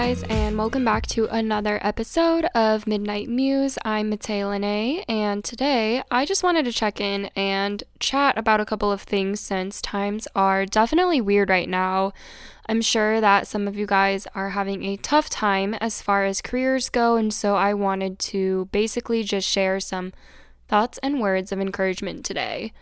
guys, and welcome back to another episode of Midnight Muse. I'm Mattea Lene, and today I just wanted to check in and chat about a couple of things since times are definitely weird right now. I'm sure that some of you guys are having a tough time as far as careers go, and so I wanted to basically just share some thoughts and words of encouragement today.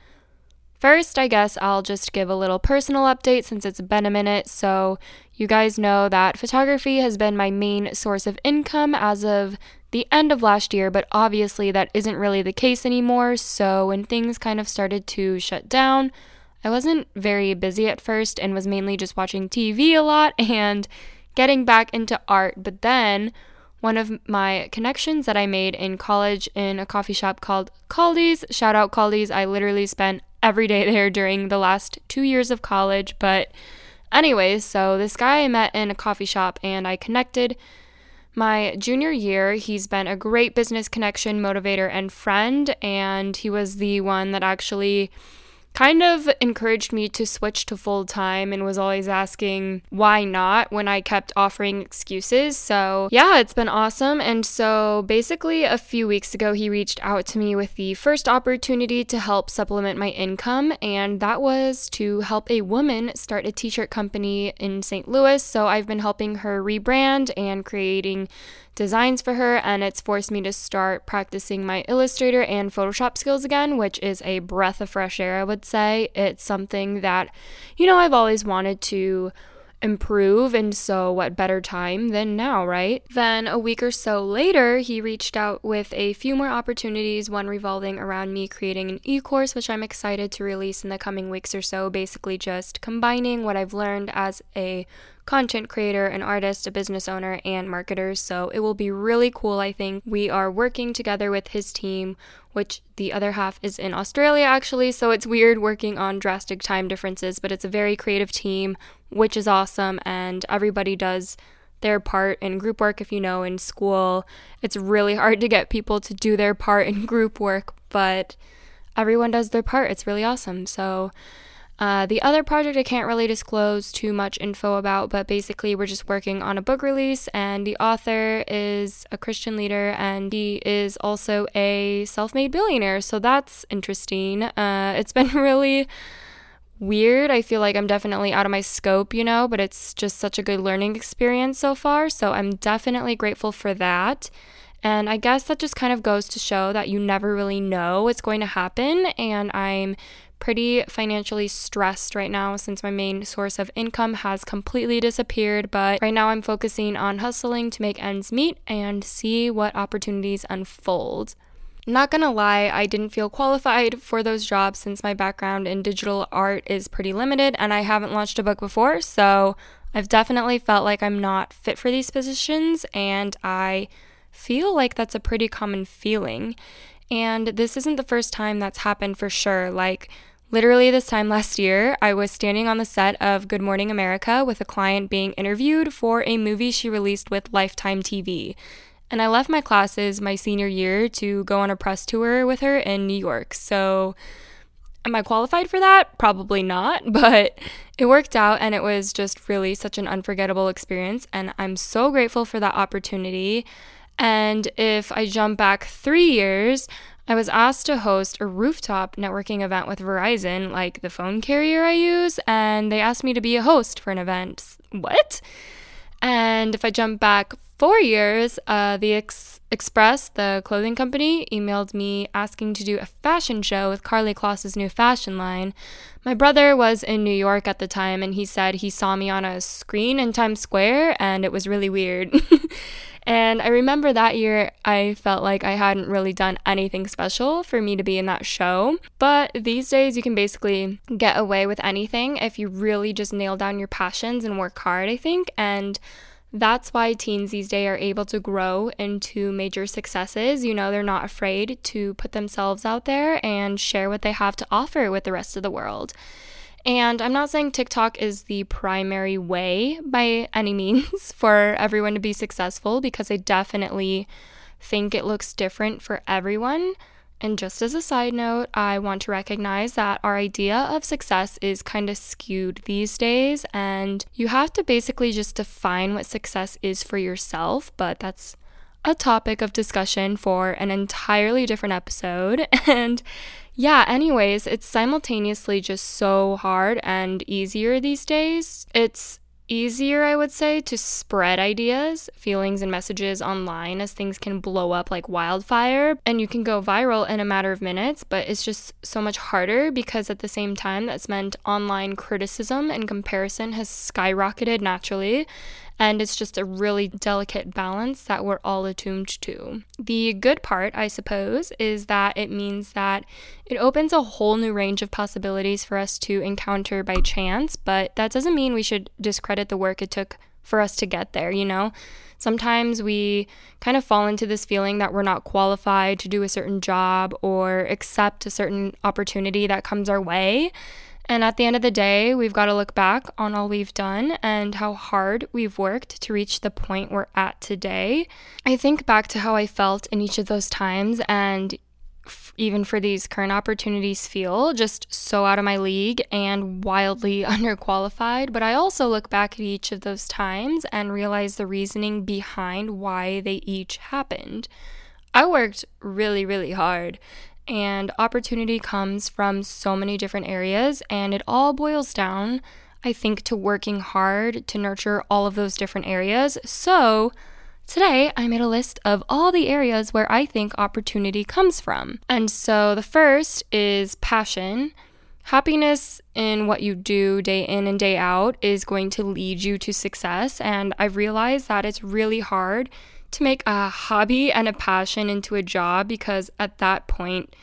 First, I guess I'll just give a little personal update since it's been a minute. So, you guys know that photography has been my main source of income as of the end of last year, but obviously that isn't really the case anymore. So, when things kind of started to shut down, I wasn't very busy at first and was mainly just watching TV a lot and getting back into art. But then, one of my connections that I made in college in a coffee shop called Kaldi's. Shout out Kaldi's. I literally spent every day there during the last two years of college. But, anyways, so this guy I met in a coffee shop and I connected my junior year. He's been a great business connection, motivator, and friend. And he was the one that actually kind of encouraged me to switch to full time and was always asking why not when I kept offering excuses. So, yeah, it's been awesome. And so, basically, a few weeks ago, he reached out to me with the first opportunity to help supplement my income, and that was to help a woman start a t shirt company in St. Louis. So, I've been helping her rebrand and creating designs for her, and it's forced me to start practicing my Illustrator and Photoshop skills again, which is a breath of fresh air, I would say. It's something that, you know, I've always wanted to improve, and so what better time than now, right? Then a week or so later, he reached out with a few more opportunities, one revolving around me creating an e course, which I'm excited to release in the coming weeks or so, basically just combining what I've learned as a content creator, an artist, a business owner, and marketer. So it will be really cool, I think. We are working together with his team, which the other half is in Australia actually. So it's weird working on drastic time differences, but it's a very creative team, which is awesome. And everybody does their part in group work if you know in school it's really hard to get people to do their part in group work but everyone does their part it's really awesome so uh, the other project I can't really disclose too much info about, but basically we're just working on a book release, and the author is a Christian leader, and he is also a self-made billionaire. So that's interesting. Uh, it's been really weird. I feel like I'm definitely out of my scope, you know, but it's just such a good learning experience so far. So I'm definitely grateful for that. And I guess that just kind of goes to show that you never really know what's going to happen. And I'm pretty financially stressed right now since my main source of income has completely disappeared. But right now, I'm focusing on hustling to make ends meet and see what opportunities unfold. Not gonna lie, I didn't feel qualified for those jobs since my background in digital art is pretty limited and I haven't launched a book before, so I've definitely felt like I'm not fit for these positions and I feel like that's a pretty common feeling. And this isn't the first time that's happened for sure. Like, literally, this time last year, I was standing on the set of Good Morning America with a client being interviewed for a movie she released with Lifetime TV. And I left my classes my senior year to go on a press tour with her in New York. So, am I qualified for that? Probably not, but it worked out and it was just really such an unforgettable experience. And I'm so grateful for that opportunity. And if I jump back three years, I was asked to host a rooftop networking event with Verizon, like the phone carrier I use, and they asked me to be a host for an event. What? And if I jump back four years, uh, the Ex- Express, the clothing company, emailed me asking to do a fashion show with Karlie Kloss's new fashion line. My brother was in New York at the time, and he said he saw me on a screen in Times Square, and it was really weird. And I remember that year I felt like I hadn't really done anything special for me to be in that show. But these days you can basically get away with anything if you really just nail down your passions and work hard, I think. And that's why teens these days are able to grow into major successes. You know, they're not afraid to put themselves out there and share what they have to offer with the rest of the world. And I'm not saying TikTok is the primary way by any means for everyone to be successful because I definitely think it looks different for everyone. And just as a side note, I want to recognize that our idea of success is kind of skewed these days, and you have to basically just define what success is for yourself, but that's a topic of discussion for an entirely different episode. And yeah, anyways, it's simultaneously just so hard and easier these days. It's easier, I would say, to spread ideas, feelings, and messages online as things can blow up like wildfire and you can go viral in a matter of minutes, but it's just so much harder because at the same time, that's meant online criticism and comparison has skyrocketed naturally and it's just a really delicate balance that we're all attuned to. The good part, I suppose, is that it means that it opens a whole new range of possibilities for us to encounter by chance, but that doesn't mean we should discredit the work it took for us to get there, you know? Sometimes we kind of fall into this feeling that we're not qualified to do a certain job or accept a certain opportunity that comes our way. And at the end of the day, we've got to look back on all we've done and how hard we've worked to reach the point we're at today. I think back to how I felt in each of those times, and even for these current opportunities, feel just so out of my league and wildly underqualified. But I also look back at each of those times and realize the reasoning behind why they each happened. I worked really, really hard and opportunity comes from so many different areas, and it all boils down, I think, to working hard to nurture all of those different areas. So, Today, I made a list of all the areas where I think opportunity comes from. And so the first is passion. Happiness in what you do day in and day out is going to lead you to success. And I've realized that it's really hard to make a hobby and a passion into a job because at that point,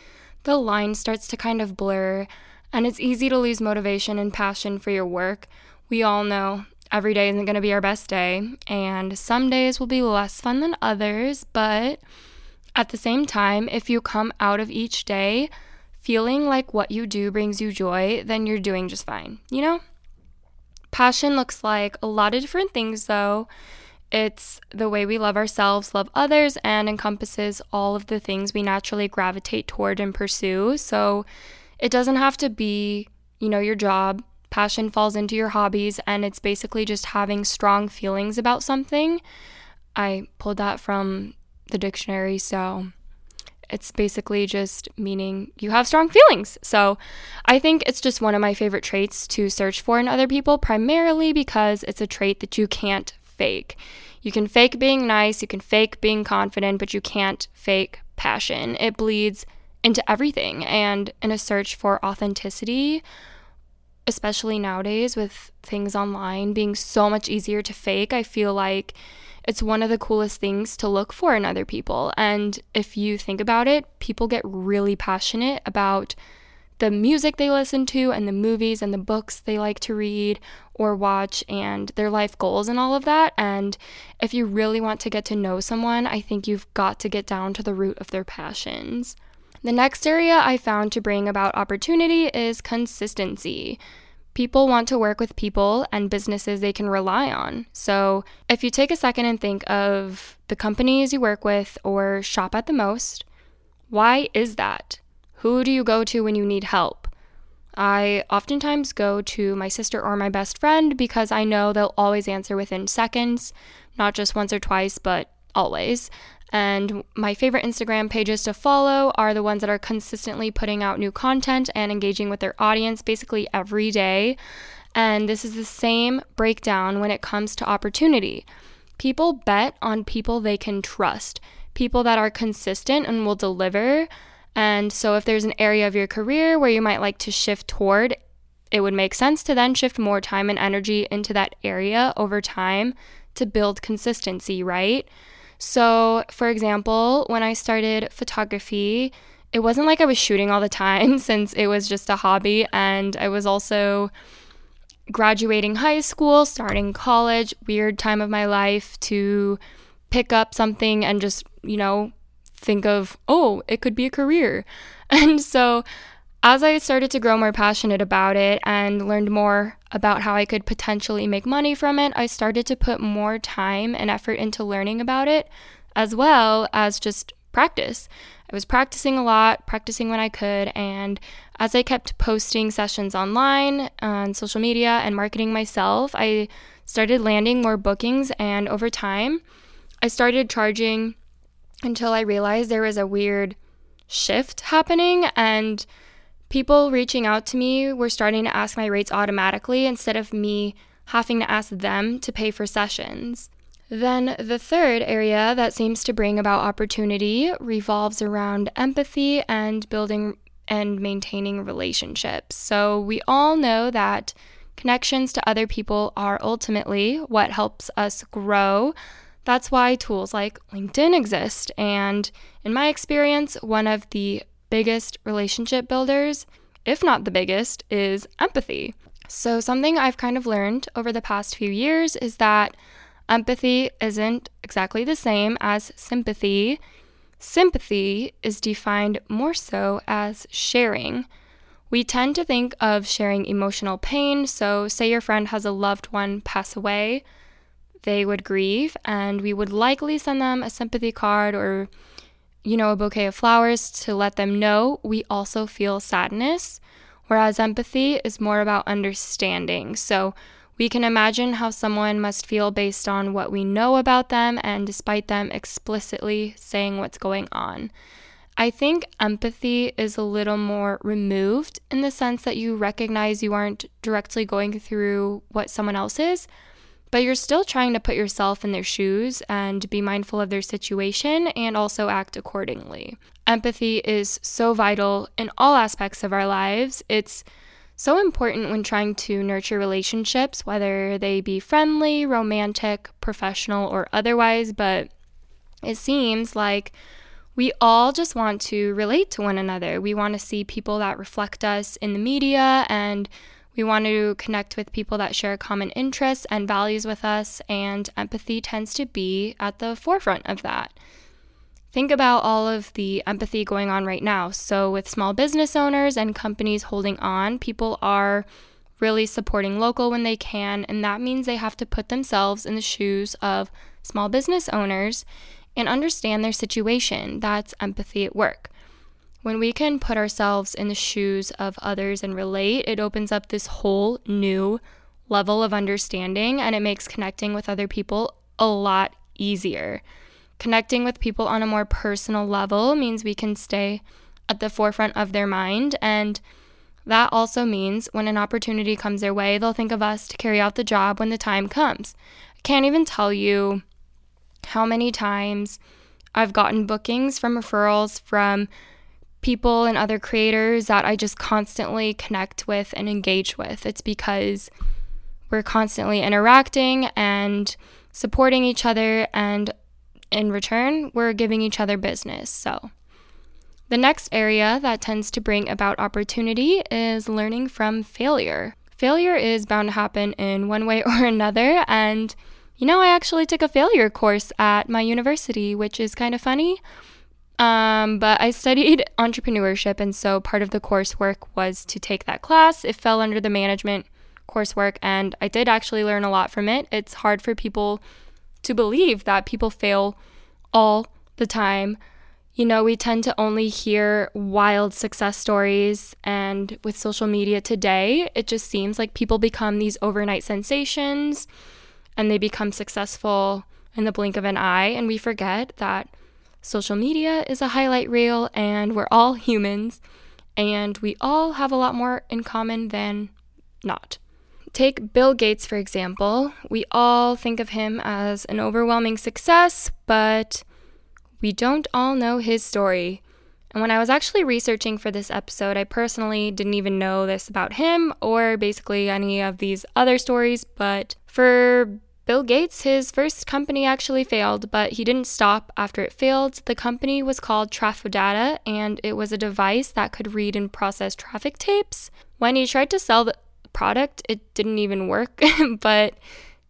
the line starts to kind of blur and it's easy to lose motivation and passion for your work. We all know every day isn't going to be our best day, and some days will be less fun than others, but at the same time, if you come out of each day feeling like what you do brings you joy, then you're doing just fine, you know? Passion looks like a lot of different things, though. It's the way we love ourselves, love others, and encompasses all of the things we naturally gravitate toward and pursue. So it doesn't have to be, you know, your job. Passion falls into your hobbies, and it's basically just having strong feelings about something. I pulled that from the dictionary, so it's basically just meaning you have strong feelings. So I think it's just one of my favorite traits to search for in other people, primarily because it's a trait that you can't fake. You can fake being nice, you can fake being confident, but you can't fake passion. It bleeds into everything. And in a search for authenticity, especially nowadays with things online being so much easier to fake, I feel like it's one of the coolest things to look for in other people. And if you think about it, people get really passionate about the music they listen to and the movies and the books they like to read or watch and their life goals and all of that. And if you really want to get to know someone, I think you've got to get down to the root of their passions. The next area I found to bring about opportunity is consistency. People want to work with people and businesses they can rely on. So, if you take a second and think of the companies you work with or shop at the most, why is that? Who do you go to when you need help? I oftentimes go to my sister or my best friend because I know they'll always answer within seconds, not just once or twice, but always. And my favorite Instagram pages to follow are the ones that are consistently putting out new content and engaging with their audience basically every day. And this is the same breakdown when it comes to opportunity. People bet on people they can trust, people that are consistent and will deliver and so, if there's an area of your career where you might like to shift toward, it would make sense to then shift more time and energy into that area over time to build consistency, right? So, for example, when I started photography, it wasn't like I was shooting all the time since it was just a hobby. And I was also graduating high school, starting college, weird time of my life to pick up something and just, you know, think of, oh, it could be a career. And so, as I started to grow more passionate about it and learned more about how I could potentially make money from it, I started to put more time and effort into learning about it as well as just practice. I was practicing a lot, practicing when I could, and as I kept posting sessions online on social media and marketing myself, I started landing more bookings, and over time, I started charging until I realized there was a weird shift happening and people reaching out to me were starting to ask my rates automatically instead of me having to ask them to pay for sessions. Then the third area that seems to bring about opportunity revolves around empathy and building and maintaining relationships. So we all know that connections to other people are ultimately what helps us grow. That's why tools like LinkedIn exist. And in my experience, one of the biggest relationship builders, if not the biggest, is empathy. So, something I've kind of learned over the past few years is that empathy isn't exactly the same as sympathy. Sympathy is defined more so as sharing. We tend to think of sharing emotional pain. So, say your friend has a loved one pass away, they would grieve, and we would likely send them a sympathy card or, you know, a bouquet of flowers to let them know we also feel sadness. Whereas empathy is more about understanding. So, we can imagine how someone must feel based on what we know about them and despite them explicitly saying what's going on. I think empathy is a little more removed in the sense that you recognize you aren't directly going through what someone else is, but you're still trying to put yourself in their shoes and be mindful of their situation and also act accordingly. Empathy is so vital in all aspects of our lives. It's so important when trying to nurture relationships, whether they be friendly, romantic, professional, or otherwise, but it seems like we all just want to relate to one another. We want to see people that reflect us in the media and we want to connect with people that share common interests and values with us, and empathy tends to be at the forefront of that. Think about all of the empathy going on right now. So, with small business owners and companies holding on, people are really supporting local when they can, and that means they have to put themselves in the shoes of small business owners and understand their situation. That's empathy at work. When we can put ourselves in the shoes of others and relate, it opens up this whole new level of understanding and it makes connecting with other people a lot easier. Connecting with people on a more personal level means we can stay at the forefront of their mind and that also means when an opportunity comes their way, they'll think of us to carry out the job when the time comes. I can't even tell you how many times I've gotten bookings from referrals from people and other creators that I just constantly connect with and engage with. It's because we're constantly interacting and supporting each other, and in return, we're giving each other business. So, the next area that tends to bring about opportunity is learning from failure. Failure is bound to happen in one way or another, and you know, I actually took a failure course at my university, which is kind of funny. Um, but I studied entrepreneurship, and so part of the coursework was to take that class. It fell under the management coursework, and I did actually learn a lot from it. It's hard for people to believe that people fail all the time. You know, we tend to only hear wild success stories, and with social media today, it just seems like people become these overnight sensations and they become successful in the blink of an eye, and we forget that social media is a highlight reel and we're all humans and we all have a lot more in common than not. Take Bill Gates, for example. We all think of him as an overwhelming success, but we don't all know his story. And when I was actually researching for this episode, I personally didn't even know this about him or basically any of these other stories. But for Bill Gates, his first company actually failed, but he didn't stop after it failed. The company was called Traf-O-Data, and it was a device that could read and process traffic tapes. When he tried to sell the product, it didn't even work, but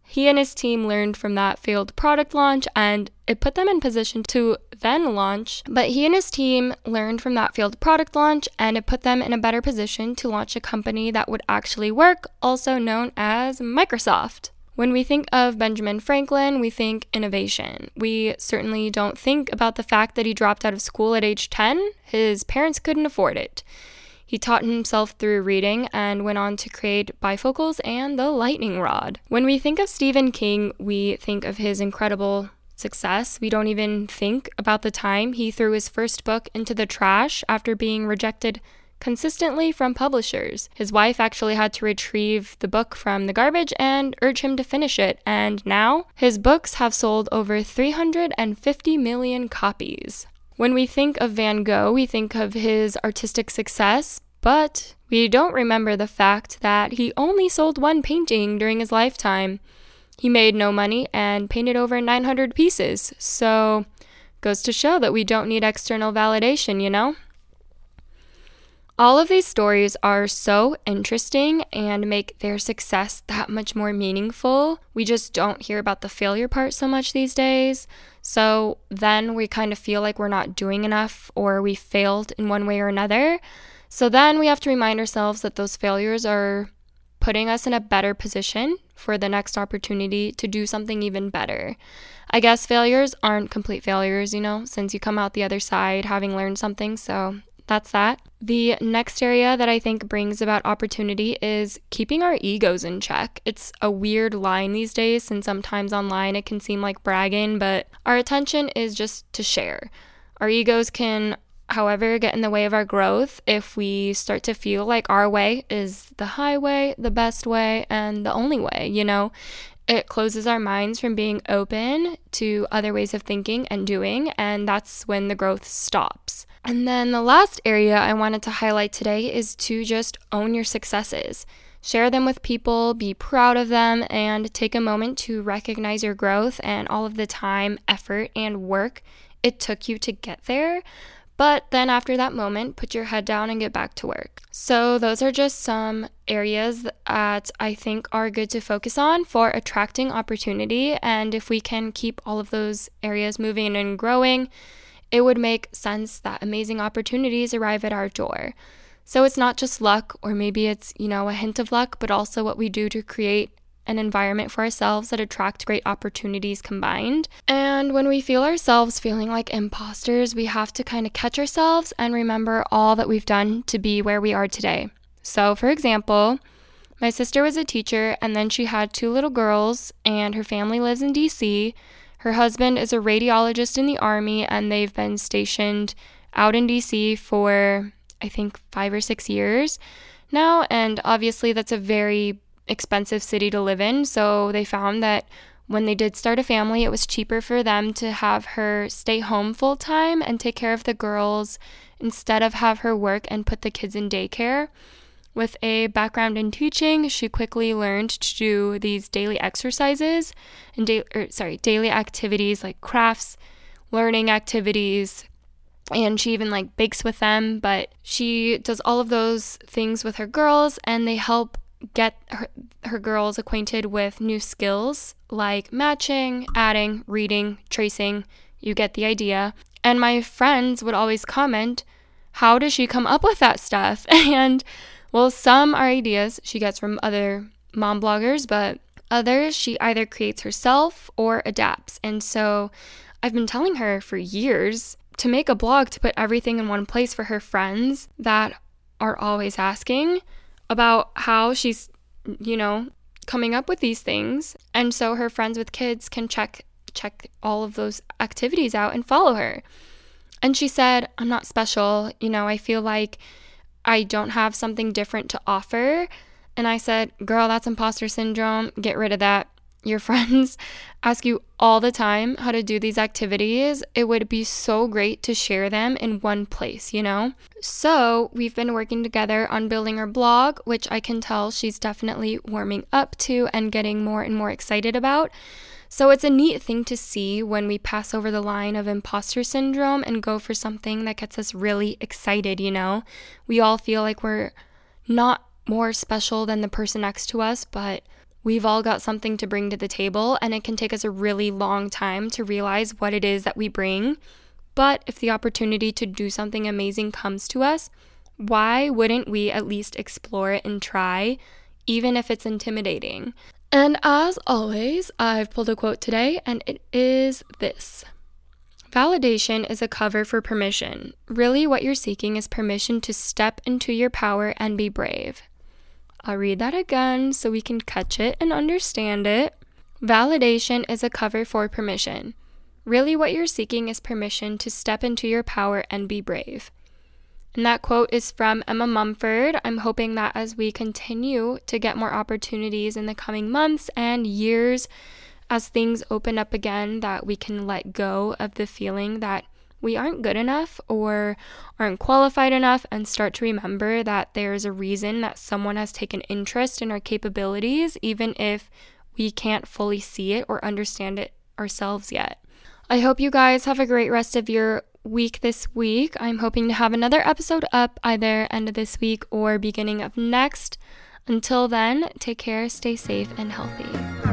he and his team learned from that failed product launch and it put them in position to then launch. But he and his team learned from that failed product launch and it put them in a better position to launch a company that would actually work, also known as Microsoft. When we think of Benjamin Franklin, we think innovation. We certainly don't think about the fact that he dropped out of school at age 10. His parents couldn't afford it. He taught himself through reading and went on to create bifocals and the lightning rod. When we think of Stephen King, we think of his incredible success. We don't even think about the time he threw his first book into the trash after being rejected consistently from publishers. His wife actually had to retrieve the book from the garbage and urge him to finish it, and now his books have sold over 350 million copies. When we think of Van Gogh, we think of his artistic success, but we don't remember the fact that he only sold one painting during his lifetime. He made no money and painted over 900 pieces, so goes to show that we don't need external validation, you know? All of these stories are so interesting and make their success that much more meaningful. We just don't hear about the failure part so much these days. So then we kind of feel like we're not doing enough or we failed in one way or another. So then we have to remind ourselves that those failures are putting us in a better position for the next opportunity to do something even better. I guess failures aren't complete failures, you know, since you come out the other side having learned something. So that's that. The next area that I think brings about opportunity is keeping our egos in check. It's a weird line these days, and sometimes online it can seem like bragging, but our attention is just to share. Our egos can, however, get in the way of our growth if we start to feel like our way is the highway, the best way, and the only way, you know? It closes our minds from being open to other ways of thinking and doing, and that's when the growth stops. And then the last area I wanted to highlight today is to just own your successes. Share them with people, be proud of them, and take a moment to recognize your growth and all of the time, effort, and work it took you to get there. But then after that moment, put your head down and get back to work. So, those are just some areas that I think are good to focus on for attracting opportunity. And if we can keep all of those areas moving and growing, it would make sense that amazing opportunities arrive at our door. So it's not just luck, or maybe it's, you know, a hint of luck, but also what we do to create an environment for ourselves that attract great opportunities combined. And when we feel ourselves feeling like imposters, we have to kind of catch ourselves and remember all that we've done to be where we are today. So, for example, my sister was a teacher and then she had two little girls, and her family lives in DC. Her husband is a radiologist in the Army, and they've been stationed out in DC for, I think, five or six years now. And obviously, that's a very expensive city to live in. So they found that when they did start a family, it was cheaper for them to have her stay home full time and take care of the girls instead of have her work and put the kids in daycare. With a background in teaching, she quickly learned to do these daily exercises and da- or, er, sorry, daily activities like crafts, learning activities, and she even like bakes with them, but she does all of those things with her girls and they help get her, her girls acquainted with new skills like matching, adding, reading, tracing. You get the idea. And my friends would always comment, How does she come up with that stuff? And well, some are ideas she gets from other mom bloggers, but others she either creates herself or adapts. And so I've been telling her for years to make a blog to put everything in one place for her friends that are always asking about how she's, you know, coming up with these things. And so her friends with kids can check check all of those activities out and follow her. And she said, "I'm not special, you know, I feel like I don't have something different to offer. And I said, Girl, that's imposter syndrome. Get rid of that. Your friends ask you all the time how to do these activities. It would be so great to share them in one place, you know? So, we've been working together on building her blog, which I can tell she's definitely warming up to and getting more and more excited about. So it's a neat thing to see when we pass over the line of imposter syndrome and go for something that gets us really excited, you know? We all feel like we're not more special than the person next to us, but we've all got something to bring to the table, and it can take us a really long time to realize what it is that we bring. But if the opportunity to do something amazing comes to us, why wouldn't we at least explore it and try, even if it's intimidating? And as always, I've pulled a quote today, and it is this Validation is a cover for permission. Really, what you're seeking is permission to step into your power and be brave. I'll read that again so we can catch it and understand it. Validation is a cover for permission. Really, what you're seeking is permission to step into your power and be brave. And that quote is from Emma Mumford. I'm hoping that as we continue to get more opportunities in the coming months and years, as things open up again, that we can let go of the feeling that we aren't good enough or aren't qualified enough and start to remember that there's a reason that someone has taken interest in our capabilities, even if we can't fully see it or understand it ourselves yet. I hope you guys have a great rest of your week this week. I'm hoping to have another episode up either end of this week or beginning of next. Until then, take care, stay safe, and healthy.